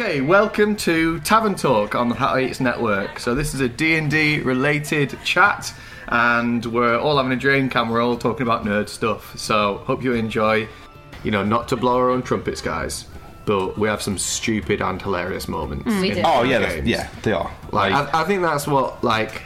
Okay, welcome to Tavern Talk on the Hat Eats Network. So this is a D&D related chat and we're all having a drink and we're all talking about nerd stuff. So hope you enjoy. You know, not to blow our own trumpets, guys, but we have some stupid and hilarious moments. Mm, we in do. Oh yeah, games. they- yeah, they are. Like, I, I think that's what like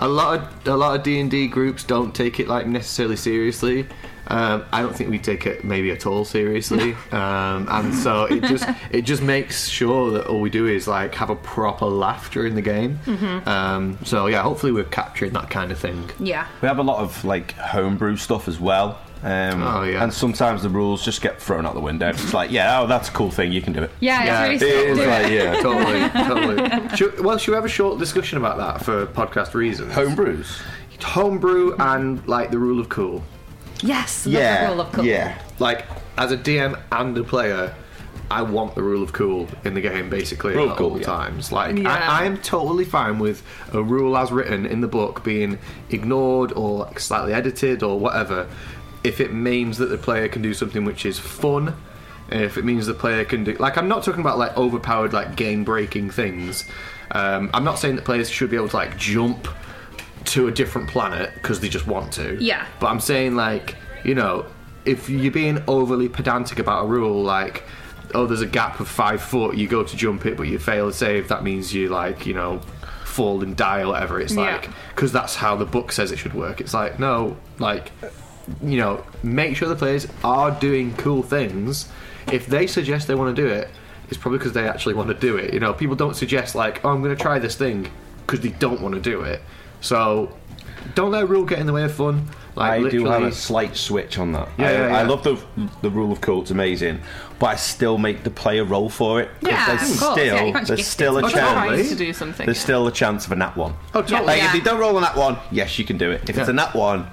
a lot of a lot of D and D groups don't take it like necessarily seriously. Um, I don't think we take it maybe at all seriously, um, and so it just it just makes sure that all we do is like have a proper laugh during the game. Um, so yeah, hopefully we're capturing that kind of thing. Yeah. we have a lot of like homebrew stuff as well. Um, Oh, yeah. And sometimes the rules just get thrown out the window. It's like, yeah, oh, that's a cool thing. You can do it. Yeah, Yeah, it's It really is simple. like, yeah, Totally, totally. Should, well, should we have a short discussion about that for podcast reasons? homebrews. Homebrew and like the rule of cool. Yes, Yeah, the rule of cool. yeah. like as a DM and a player, I want the rule of cool in the game basically Rule at of cool, all yeah. times. Like Yeah. I, I am totally fine with a rule as written in the book being ignored or slightly edited or whatever, if it means that the player can do something which is fun. If it means the player can do like I'm not talking about like overpowered like game breaking things. Um, I'm not saying that players should be able to like jump to a different planet because they just want to. Yeah. But I'm saying like, you know, if you're being overly pedantic about a rule, like, oh, there's a gap of five foot, you go to jump it, but you fail to save, that means you like, you know, fall and die or whatever. It's like because that's how the book says it should work. It's like no, like, you know, make sure the players are doing cool things. If they suggest they want to do it, it's probably because they actually want to do it. You know, people don't suggest like, oh, I'm going to try this thing because they don't want to do it. So don't let a rule get in the way of fun. Like, I do have a slight switch on that. Yeah, I, yeah, I love the the rule of cool. It's amazing, but I still make the player roll for it. 'cause Yeah, there's of course, still yeah, you there's still a chance. To do something. There's yeah. still a chance of a nat one. Oh, totally. Like if Yeah. they don't roll a nat one, yes, you can do it. If it's a nat one,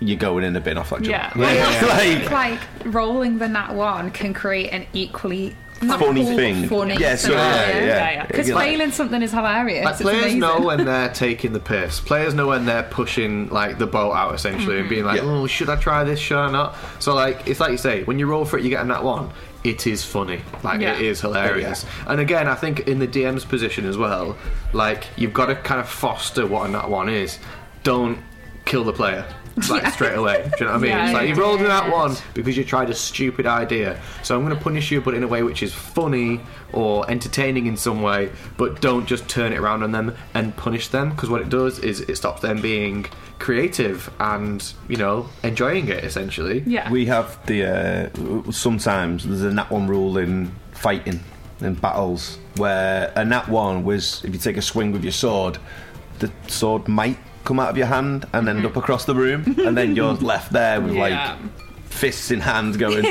you're going in the bin off that jump. Yeah. Yeah, yeah, yeah. It's like rolling the nat one can create an equally not Funny cool, thing. Funny Yeah, so scenario. yeah, yeah. Yeah, yeah. Because like- failing something is hilarious. Like players amazing. know when they're taking the piss. Players know when they're pushing like the boat out essentially and mm-hmm. being like, Yeah. "Oh, should I try this? Should I not?" So like, it's like you say, when you roll for it, you get a nat one. It is funny, like Yeah. it is hilarious. And again, I think in the DM's position as well, like you've got to kind of foster what a nat one is. Don't kill the player. Like straight away, do you know what I mean? Yeah, it's like you rolled in that one because you tried a stupid idea. So I'm going to punish you, but in a way which is funny or entertaining in some way. But don't just turn it around on them and punish them because what it does is it stops them being creative and you know enjoying it essentially. Yeah. We have the uh, sometimes there's a nat one rule in fighting in battles where a nat one was if you take a swing with your sword, the sword might come out of your hand and end up across the room, and then you're left there with Yeah. like fists in hand, going,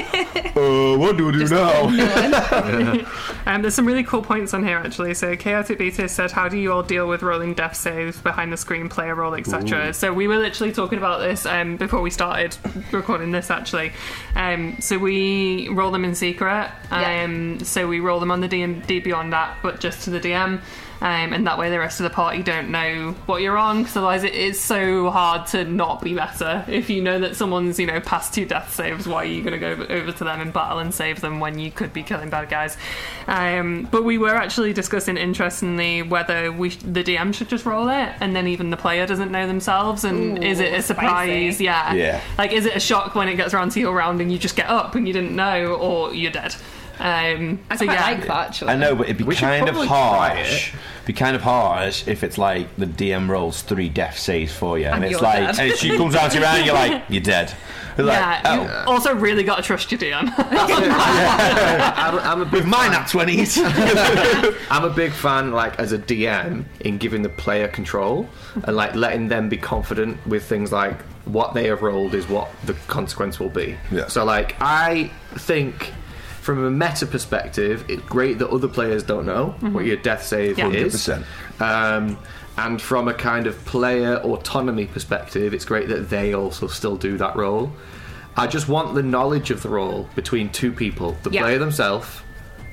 "Oh, what do we do now?" Um, there's some really cool points on here actually. So Chaotic Beta said, "How do you all deal with rolling death saves behind the screen, player roll, etc." So we were literally talking about this um, before we started recording this actually. Um, so we roll them in secret. Yeah. Um, So we roll them on the D&D Beyond app, but just to the DM. Um, and that way the rest of the party don't know what you're on because otherwise it is so hard to not be better. If you know that someone's you know past two death saves why are you going to go over to them in battle and save them when you could be killing bad guys? Um, but we were actually discussing interestingly whether we sh- the DM should just roll it and then even the player doesn't know themselves and Ooh, is it a surprise? Spicy. yeah. Yeah. like is it a shock when it gets around to your round and you just get up and you didn't know or you're dead um, I so quite yeah like that actually. I know, but it'd be We kind of probably try harsh. Be kind of harsh if it's like the DM rolls three death saves for you, and, And it's you're like, dead. and she comes out to you and you're like, you're dead. It's like, yeah, oh, you also really got to trust your DM. I'm, I'm a big with mine fan- at twenties. I'm a big fan, like as a DM, in giving the player control and like letting them be confident with things like what they have rolled is what the consequence will be. Yeah. So like I think. From a meta perspective, it's great that other players don't know what your death save Yeah. is. 100%. Um, and from a kind of player autonomy perspective, it's great that they also still do that role. I just want the knowledge of the role between two people, the Yeah. player themselves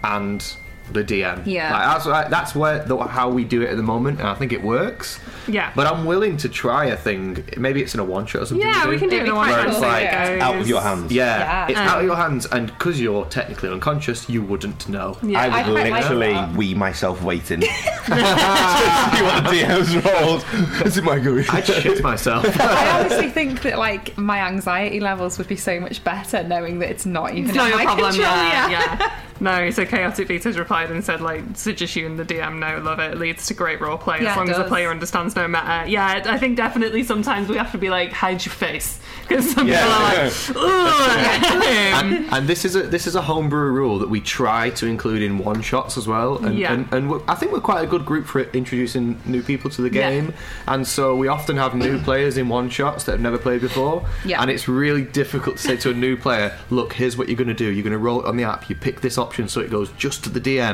and the DM. Yeah. like, that's like, that's where the, how we do it at the moment, and I think it works. Yeah. but I'm willing to try a thing. Maybe it's in a one shot or something. Yeah, we can do it in a one shot. cool, see how goes. Out of your hands. Yeah, Yeah. it's out of Um, your hands, and because you're technically unconscious, you wouldn't know. Yeah. I I would quite like literally that. wee myself waiting. to see what the DMs rolled. This is my going. I'd shit myself. I honestly think that like my anxiety levels would be so much better knowing that it's not even It's not your problem, control, yeah, yeah. No, so Chaotic Vita's replied and said, like, so just you and the DM know, love it. It leads to great role play Yeah, as long as the player understands no matter Yeah, I think definitely sometimes we have to be like, hide your face. Because some Yeah. people are like, ugh. and, and this is a this is a homebrew rule that we try to include in one shots as well. And, Yeah. and, and I think we're quite a good group for introducing new people to the Yeah. game. And so we often have new players in one shots that have never played before. Yeah. And it's really difficult to say to a new player, look, here's what you're going to do. You're going to roll it on the app. You pick this option so it goes just to the DM.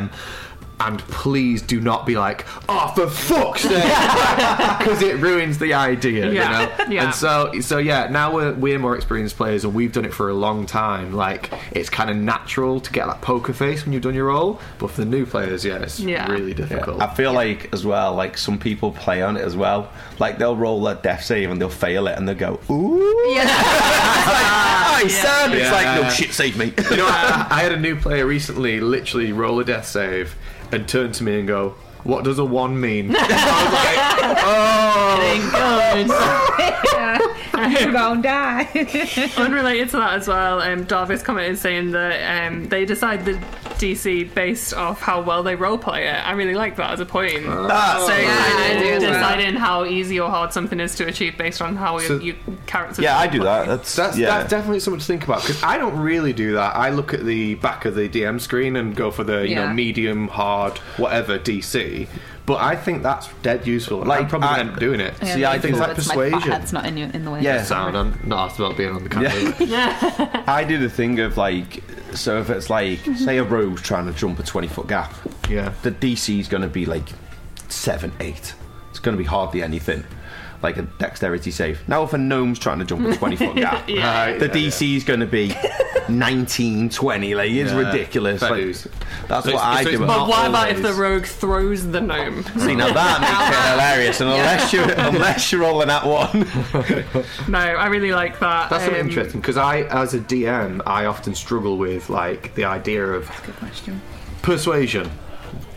And please do not be like, oh, for fuck's sake, because it ruins the idea, Yeah. you know. Yeah. And so, so yeah, now we're we're more experienced players, and we've done it for a long time. Like, it's kind of natural to get that poker face when you've done your role, but for the new players, yeah, it's Yeah. really difficult. I feel like as well, like some people play on it as well. Like they'll roll a death save and they'll fail it and they'll go, ooh. Ah, I said it's Yeah. like no shit, save me. You know, I, I had a new player recently literally roll a death save and turn to me and go, "What does a one mean?" I was like, "Oh, You're gonna die. Unrelated to that as well, um, Darvis commented saying that um, they decide the DC based off how well they roleplay it. I really like that as a point. Ah, so Yeah, I do of as deciding how easy or hard something is to achieve based on how So- your, your characters. yeah, I do roleplay. that. That's, That's, yeah. that's definitely something to think about because I don't really do that. I look at the back of the DM screen and go for the you know medium, hard, whatever DC. But I think that's dead useful. Like, Like, I'm probably I- gonna end up doing it. Yeah, See, I lean think like forwards, My persuasion. fat head's not in, your, in the way. Yeah. Sound. I'm not asked about being on the camera. Yeah. I do the thing of like, so if it's like, mhm. say a rogue's trying to jump a 20 foot gap, Yeah. the DC is going to be like 7, 8. It's going to be hardly anything. Like a dexterity save. Now, if a gnome's trying to jump a 20 foot gap, Yeah. Right, the yeah, DC is going to be 19, 20. Like, it's Yeah. ridiculous. Fair Like, dues. that's So what I so do. it's at not But what about if the rogue throws the gnome? See now that makes it hilarious, and unless you're, unless you're rolling that one, No, I really like that. That's something Um, interesting because I, as a DM, I often struggle with like the idea of Good question. persuasion.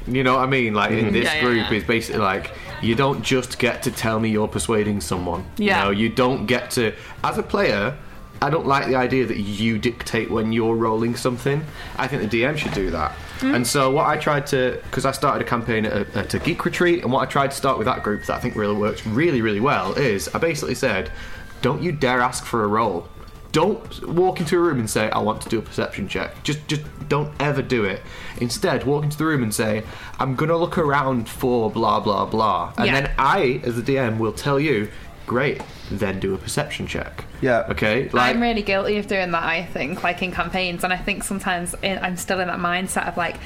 You know what I mean? Like in this Yeah, yeah, group yeah. is basically like you don't just get to tell me you're persuading someone. Yeah. You know, you don't get to as a player. I don't like the idea that you dictate when you're rolling something. I think the DM should do that. Hmm. And so what I tried to, because I started a campaign at a, at a geek retreat, and what I tried to start with that group that I think really works really, really well is I basically said, don't you dare ask for a roll. Don't walk into a room and say, I want to do a perception check. Just just don't ever do it. Instead, walk into the room and say, I'm gonna look around for blah blah blah. And Yeah. then I, as the DM, will tell you, great, then do a perception check. Yeah. Okay? I'm really guilty of doing that. I think, like in campaigns, and I think sometimes in, I'm still in that mindset of like,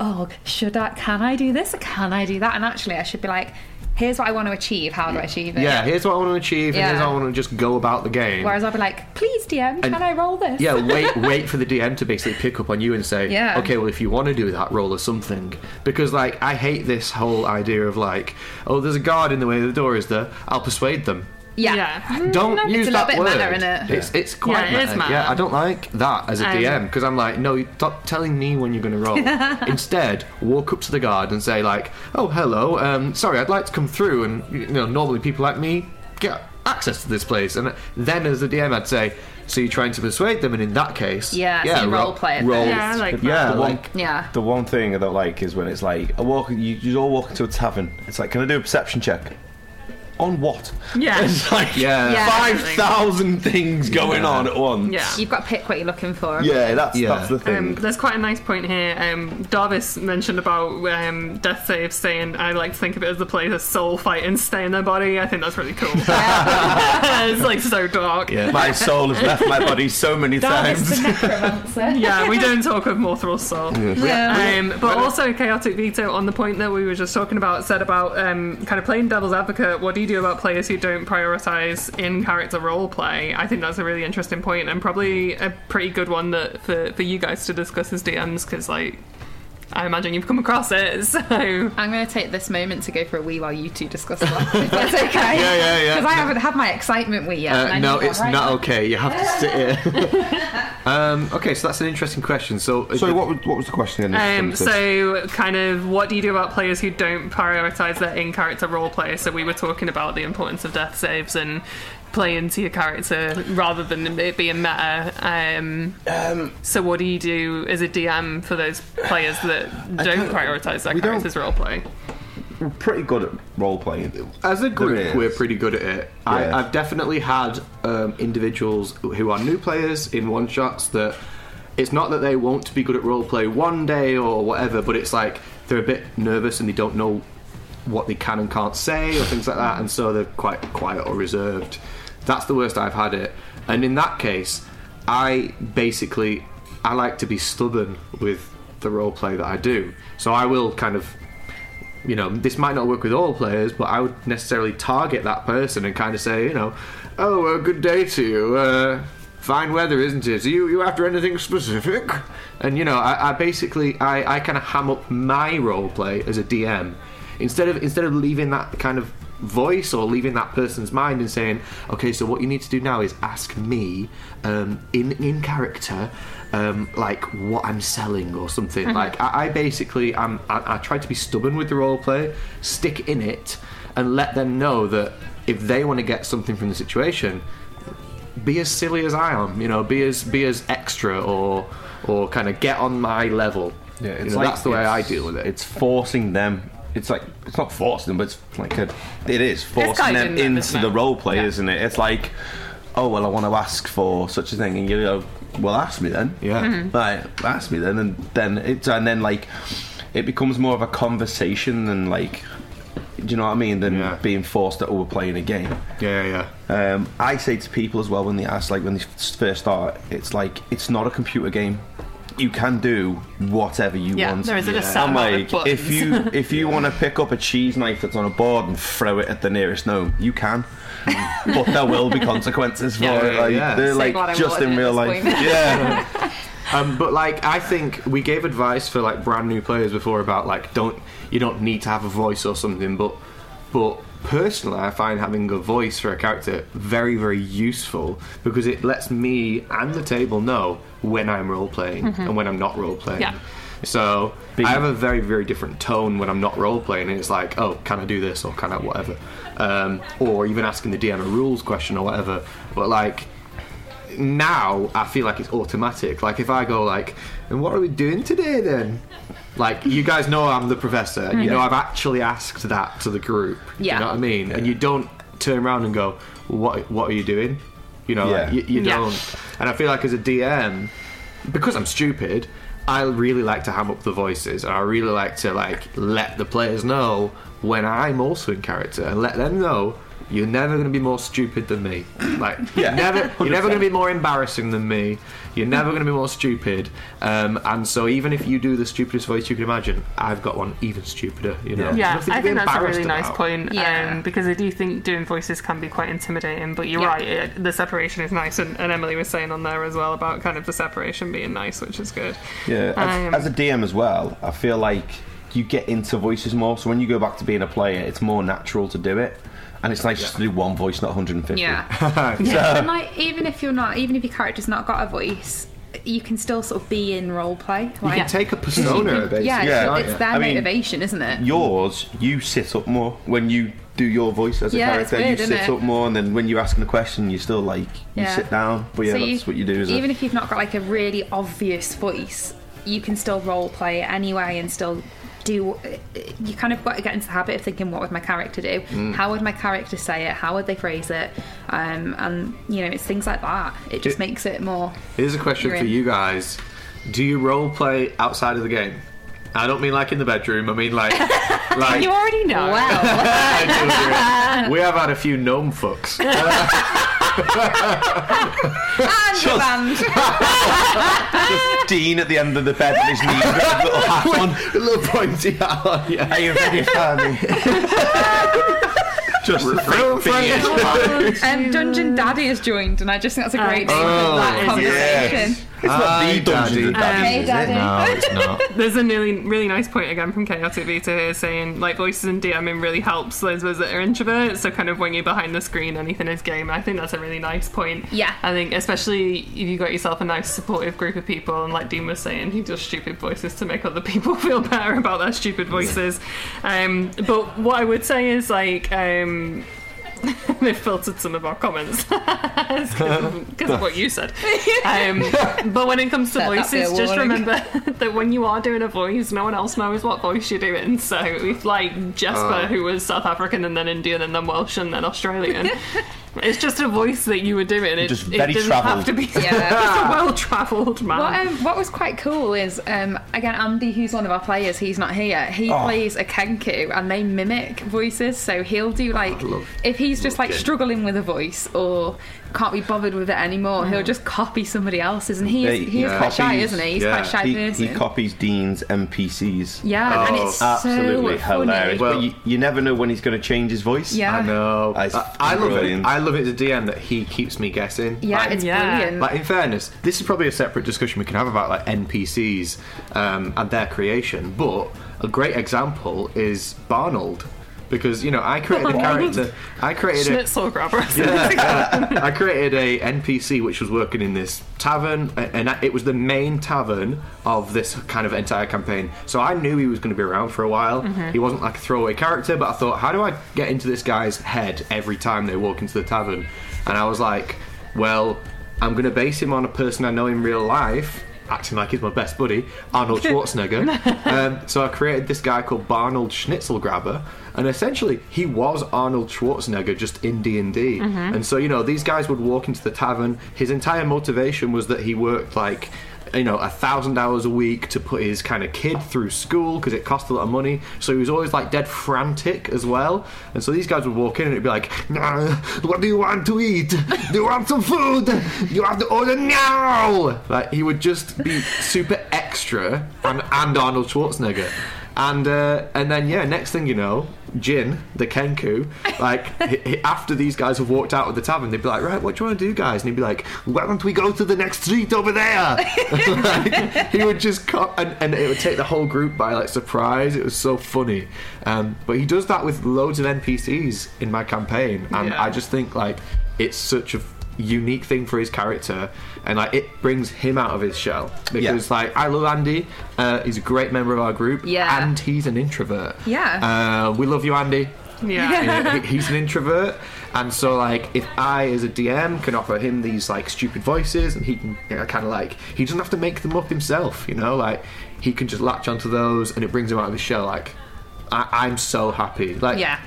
oh, should I? Can I do this? Can I do that? And actually, I should be like, here's what I want to achieve. How do I achieve it? yeah, here's what I want to achieve, yeah. and here's how I want to just go about the game. Whereas I'll be like, please, DM, can And- I roll this? yeah, wait, wait for the DM to basically pick up on you and say, Yeah. okay, well, if you want to do that, roll or something. Because, like, I hate this whole idea of, like, oh, there's a guard in the way the door is there, I'll persuade them. Yeah. Yeah. Don't Mm, use it's a that little bit word. meta, innit? It's, it's quite Yeah, it is meta. meta. Yeah, I don't like that as a Um, DM because I'm like, no, stop telling me when you're going to roll. Instead, walk up to the guard and say, like, oh, hello, um, sorry, I'd like to come through, and you know, normally people like me get access to this place, and then as a DM, I'd say. So you're trying to persuade them, and in that case, Yeah, so role play it Yeah, like yeah, that. like Yeah. the one thing I don't like is when it's like I walk. You, you all walk into a tavern. It's like, can I do a perception check? On what? Yeah. It's like Yeah. Yeah. five thousand things going Yeah. on at once. Yeah. You've got to pick what you're looking for. Yeah, that's Yeah. that's the thing. Um, there's quite a nice point here. Um, Darvis mentioned about um, death Save saying I like to think of it as the player's soul fighting stay in their body. I think that's really cool. it's like so dark. Yeah. my soul has left my body so many Darvis times. the necromancer. Yeah, we don't talk of Morthral's soul. Yeah. Um, but also, Chaotic Veto, on the point that we were just talking about, said about um, kind of playing devil's advocate. What do you do about players who don't prioritize in character role play? I think that's a really interesting point and probably a pretty good one that for, for you guys to discuss as DMs because, like, I imagine you've come across it. So I'm going to take this moment to go for a wee while you two discuss that. If that's okay. Yeah, yeah, yeah. Because I haven't had my excitement wee yet. Uh, no, it's right not now. okay. You have to sit here. um, okay, so that's an interesting question. So, So what was, what was the question again? Um, so, kind of, what do you do about players who don't prioritize their in-character role play? So, we were talking about the importance of death saves and play into your character rather than it being meta. Um, so, what do you do as a DM for those players that don't don't- prioritize their character's role play? we're pretty good at role playing. as a group, we're pretty good at it. Yeah. I, I've definitely had um, individuals who are new players in one shots that it's not that they won't be good at role play one day or whatever, but it's like they're a bit nervous and they don't know what they can and can't say or things like that, and so they're quite quiet or reserved. That's the worst I've had it. And in that case, I basically I like to be stubborn with the role play that I do. So I will kind of you know, this might not work with all players, but I would necessarily target that person and kind of say, you know, oh, uh, good day to you. Uh, fine weather, isn't it? Are you you after anything specific? And you know, I, I basically I, I kind of ham up my role play as a DM instead of instead of leaving that kind of voice or leaving that person's mind and saying, okay, so what you need to do now is ask me um, in in character. Um, like what I'm selling or something. Like I, I basically, I'm, I, I try to be stubborn with the role play, stick in it, and let them know that if they want to get something from the situation, be as silly as I am. You know, be as be as extra or or kind of get on my level. Yeah, You know, like that's the way I deal with it. It's forcing them. It's like it's not forcing them, but it's like a, it is forcing them them, into isn't the role play, Yeah. isn't it? It's like, oh well, I want to ask for such a thing, and you go, well, ask me then. Yeah. Mm-hmm. right. Ask me then, and then it's and then like it becomes more of a conversation than like, do you know what I mean? Than Yeah. being forced that oh, we're playing a game. yeah, yeah, yeah. Um, I say to people as well when they ask, like when they first start, it's like it's not a computer game. You can do whatever you Yeah, want. there isn't a Yeah. set I'm amount of like, if you if you want to pick up a cheese knife that's on a board and throw it at the nearest gnome, you can. but there will be consequences for Yeah, it. Like, yeah. They're So like just in real life. point. Yeah. Um, but like, I think we gave advice for like brand new players before about like don't you don't need to have a voice or something, but but personally, I find having a voice for a character very very useful because it lets me and the table know when I'm role playing and when I'm not role playing. Yeah. So Big- I have a very very different tone when I'm not role playing, it's like, oh, can I do this or can I whatever, um, or even asking the DM a rules question or whatever. But like now I feel like it's automatic. Like if I go like, and what are we doing today then? Like you guys know I'm the professor, and you mm-hmm. know I've actually asked that to the group. Yeah. You know what I mean? And you don't turn around and go, what What are you doing? You know, like, you, you Yeah. don't. And I feel like as a DM, because I'm stupid, I really like to ham up the voices, and I really like to like let the players know when I'm also in character, and let them know you're never going to be more stupid than me. Like, Yeah. you're never, you're never going to be more embarrassing than me. You're never going to be more stupid. Um, and so, even if you do the stupidest voice you can imagine, I've got one even stupider. You know, Yeah, Nothing I think that's a embarrassed really nice about. point. Yeah. Um, because I do think doing voices can be quite intimidating. But you're Yeah. right, it, the separation is nice, and, and Emily was saying on there as well about kind of the separation being nice, which is good. Yeah, Um, as, as a DM as well, I feel like you get into voices more. So when you go back to being a player, it's more natural to do it, and it's nice just to do one voice, not 150. Yeah. So- And like, even if you're not, even if your character's not got a voice, you can still sort of be in role play. You can take a persona, basically. yeah, Yeah. it's, can't it's their I mean, motivation, isn't it? Yours, you sit up more when you do your voice as a Yeah, it's character. weird, you isn't sit it? up more, and then when you're asking a question, you still like you sit down. But yeah, So that's what you do. Is even it? if you've not got like a really obvious voice, you can still role play anyway and still do. You kind of got to get into the habit of thinking, what would my character do? Mm. How would my character say it? How would they phrase it? Um, and you know, it's things like that. It just It- makes it more. Here's a question for you guys: Do you role play outside of the game? I don't mean like in the bedroom. I mean like, like. You already know. Well, I do, yeah. we have had a few gnome fucks. And the band. Dean at the end of the bed with his knees with a little hat on. a little pointy hat on, yeah. Are you ready for me? Just the Real fake friendly. Um, Dungeon Daddy has joined, and I just think that's a great name Oh, for that that is conversation. yes. It's not the Dungeons and Daddy. Daddies, Hey. Daddy. No, it's not. There's a really, really nice point again from Chaotic Vita here saying like voices and DMing really helps those of us that are introverts. So kind of when you're behind the screen, anything is game. I think that's a really nice point. Yeah. I think especially if you got yourself a nice supportive group of people, and like Dean was saying, he does stupid voices to make other people feel better about their stupid voices. Um, but what I would say is like. Um, They've filtered some of our comments because of what you said. Um, but when it comes to Let that voices, just remember that when you are doing a voice, no one else knows what voice you're doing. So if like Jesper, Oh. who was South African and then Indian and then Welsh and then Australian, it's just a voice that you were doing. It, Just it very doesn't travelled. have to be Yeah. just a well-travelled man. What, um, what was quite cool is um, again Andy, who's one of our players, he's not here. He Oh. plays a Kenku, and they mimic voices. So he'll do like love- if he's just like Ken. struggling with a voice or can't be bothered with it anymore, he'll just copy somebody else's, and he is, They- he is yeah. quite shy, isn't he? He's yeah. quite a shy He, person. he copies Dean's NPCs. yeah, and Oh, it's Absolutely so funny. hilarious. Well- but you, you never know when he's going to change his voice. Yeah. I know. I, I love brilliant. it. I love it as a DM that he keeps me guessing. Yeah, Like, it's Yeah. brilliant. Like in fairness, this is probably a separate discussion we can have about like NPCs um, and their creation. But a great example is Barnold, because you know I created a oh, character. I created a, Schnitzel grabber. yeah, uh, I created a NPC which was working in this tavern, and it was the main tavern of this kind of entire campaign. So I knew he was going to be around for a while. Mm-hmm. He wasn't like a throwaway character, but I thought, how do I get into this guy's head every time they walk into the tavern? And I was like, well, I'm going to base him on a person I know in real life. Acting like he's my best buddy, Arnold Schwarzenegger. um, so I created this guy called Barnold Schnitzelgrabber, and essentially he was Arnold Schwarzenegger just in D and D. And so you know these guys would walk into the tavern. His entire motivation was that he worked like you know a thousand hours a week to put his kind of kid through school because it cost a lot of money. So he was always like dead frantic as well. And so these guys would walk in and it'd be like, "Nah, "What do you want to eat? Do you want some food? You have to order now." Like he would just be super extra and and Arnold Schwarzenegger. And uh, and then yeah, next thing you know, Jin the Kenku, like h- h- after these guys have walked out of the tavern, they'd be like, right, what do you want to do, guys? And he'd be like, why don't we go to the next street over there? like, he would just co- and, and it would take the whole group by like surprise. It was so funny. Um, but he does that with loads of NPCs in my campaign, and Yeah. I just think like it's such a unique thing for his character and like it brings him out of his shell. Because like I love Andy. Uh, he's a great member of our group. Yeah. and he's an introvert. Yeah. uh, we love you Andy. Yeah. Yeah, he- he's an introvert. And so like if I as a DM can offer him these like stupid voices and he can you know, kind of like he doesn't have to make them up himself you know? Like he can just latch onto those and it brings him out of his shell like I- I'm so happy. Like Yeah.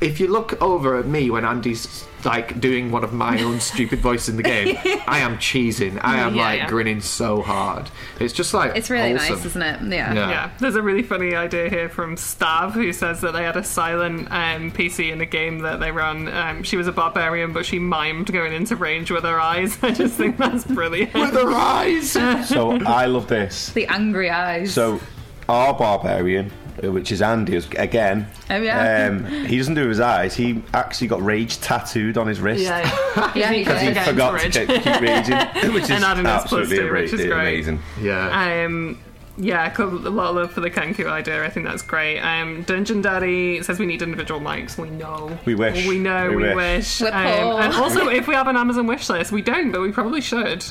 If you look over at me when Andy's like doing one of my own stupid voices in the game, I am cheesing. I am Yeah, like yeah. grinning so hard. It's just like It's really wholesome. nice, isn't it? Yeah. Yeah. Yeah, there's a really funny idea here from Stav who says that they had a silent um, PC in a game that they run. Um, she was a barbarian, but she mimed going into rage with her eyes. I just think that's brilliant. With her eyes. So I love this. The angry eyes. So our barbarian, which is Andy, is- again. Oh, yeah. Um, he doesn't do his eyes. He actually got rage tattooed on his wrist. yeah, yeah, he Because he. Again, forgot courage. to keep, keep raging, which is And adding his plus absolutely two, which is ama- great. amazing. yeah. Um, yeah, cool. a lot of love for the Kenku idea. I think that's great. Um, Dungeon Daddy says we need individual mics. We know. We wish. We know. We We, wish. wish. We're Um, poor. and also, if we have an Amazon wish list, we don't, but we probably should.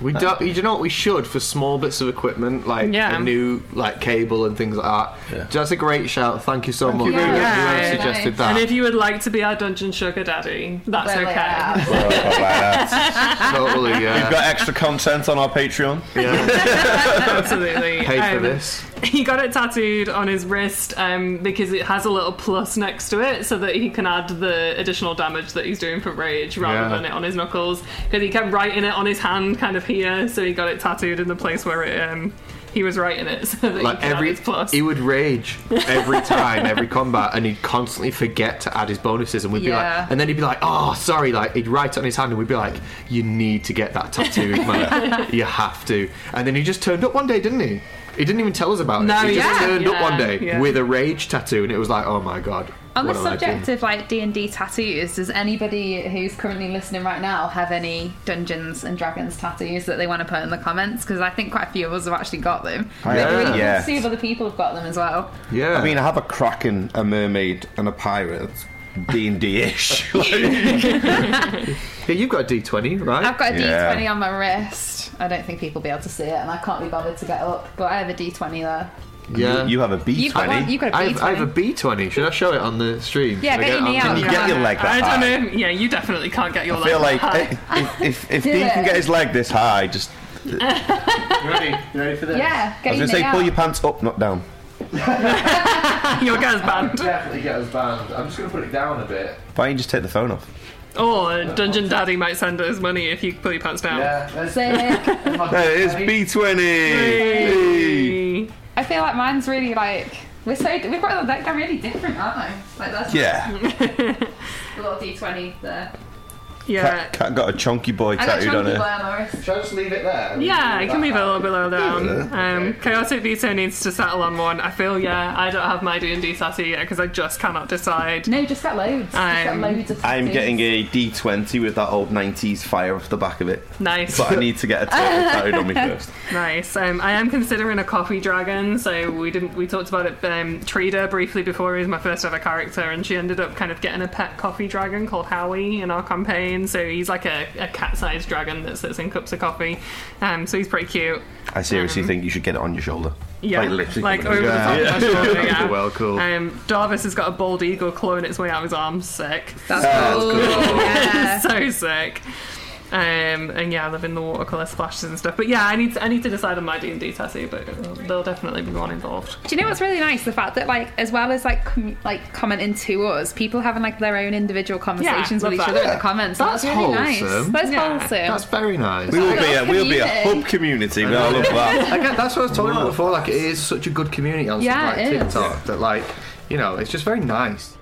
We don't. You know what we should for small bits of equipment like Yeah. a new like cable and things like that. That's a great shout. Thank you so much. you very Whoever much. whoever Yeah. suggested that. And if you would like to be our Dungeon Sugar Daddy, that's Well, okay. yeah. Well, like that. totally. We've got extra content on our Patreon. yeah. Absolutely. Pay for Um, this. He got it tattooed on his wrist um, because it has a little plus next to it so that he can add the additional damage that he's doing for rage rather Yeah. than it on his knuckles. Because he kept writing it on his hand, kind of here, so he got it tattooed in the place where it, um, he was writing it so that Like every, plus. he would rage every time, every combat, and he'd constantly forget to add his bonuses, and we'd be like, and then he'd be like, "Oh, sorry," like he'd write it on his hand, and we'd be like, "You need to get that tattooed, man. you have to." And then he just turned up one day, didn't he? He didn't even tell us about No, it. He just yeah. turned up Yeah, one day yeah. with a rage tattoo, and it was like, "Oh my god." On the what I like subject of like D and D tattoos, does anybody who's currently listening right now have any Dungeons and Dragons tattoos that they want to put in the comments? Because I think quite a few of us have actually got them. I It'd be have, really cool yeah. see if other people have got them as well. Yeah. I mean, I have a kraken, a mermaid, and a pirate. D and D ish. yeah, you've got a D20, right? I've got a Yeah. D20 on my wrist. I don't think people will be able to see it, and I can't be bothered to get up. But I have a D20 there. yeah. You have a B You've got one. twenty. You've got a I B20. have, I have a B20. Should I show it on the stream? Yeah, Should I get your knee on- out. Can you get your leg that I high? don't know. Yeah, you definitely can't get your I leg feel like that eh, high. if if, if Do Dee can get his leg this high, just You ready? You ready for this? Yeah, get I get was gonna say knee pull your pants up, not down. your guy's banned. Definitely get us banned. I'm just going to put it down a bit. Why don't you just take the phone off? Or Dungeon Daddy might send us money if you pull your pants down. Yeah. There's Sick. There it is, B twenty. Hey. I feel like mine's really like we're so we've got like they're really different, aren't they? Like that's Yeah, a little D20 there. Yeah. cat, cat got a chunky boy I got tattooed on chunky boy on my wrist. Should I just leave it there? Yeah, you can leave it a little bit lower down. Yeah. Um, Chaotic Veto needs to settle on one. I feel, yeah, I don't have my D&D tattoo yet because I just cannot decide. No, just get loads. Just get Um, loads of I'm tattoos. getting a D twenty with that old nineties fire off the back of it, Nice. but I need to get a turtle tattooed on me first. Nice. Um, I am considering a coffee dragon. So we didn't. We talked about it. Um, Trida briefly before he was my first ever character, and she ended up kind of getting a pet coffee dragon called Howie in our campaign. So he's like a, a cat-sized dragon that sits in cups of coffee. Um, so he's pretty cute. I seriously think you should get it on your shoulder. Yeah, Like, literally like over the over. top of my shoulder. Yeah. Well, cool. Um, Darvis has got a bald eagle clawing its way out of his arm. Sick. That's cool. Yeah. so sick. Um, and yeah, I live in the watercolor splashes and stuff. But yeah, I need to, I need to decide on my D and D tattoo, but there'll definitely be one involved. Do you know what's really nice? The fact that like as well as like com- like commenting to us, people having like their own individual conversations love with each that. other in the comments. That's That's, really nice. wholesome. That's Yeah. wholesome. That's very nice. We will be a a we'll be a hub community. We all love that. Again, that's what I was talking about before. Like, it is such a good community on Yeah, like. TikTok that, like, you know, it's just very nice.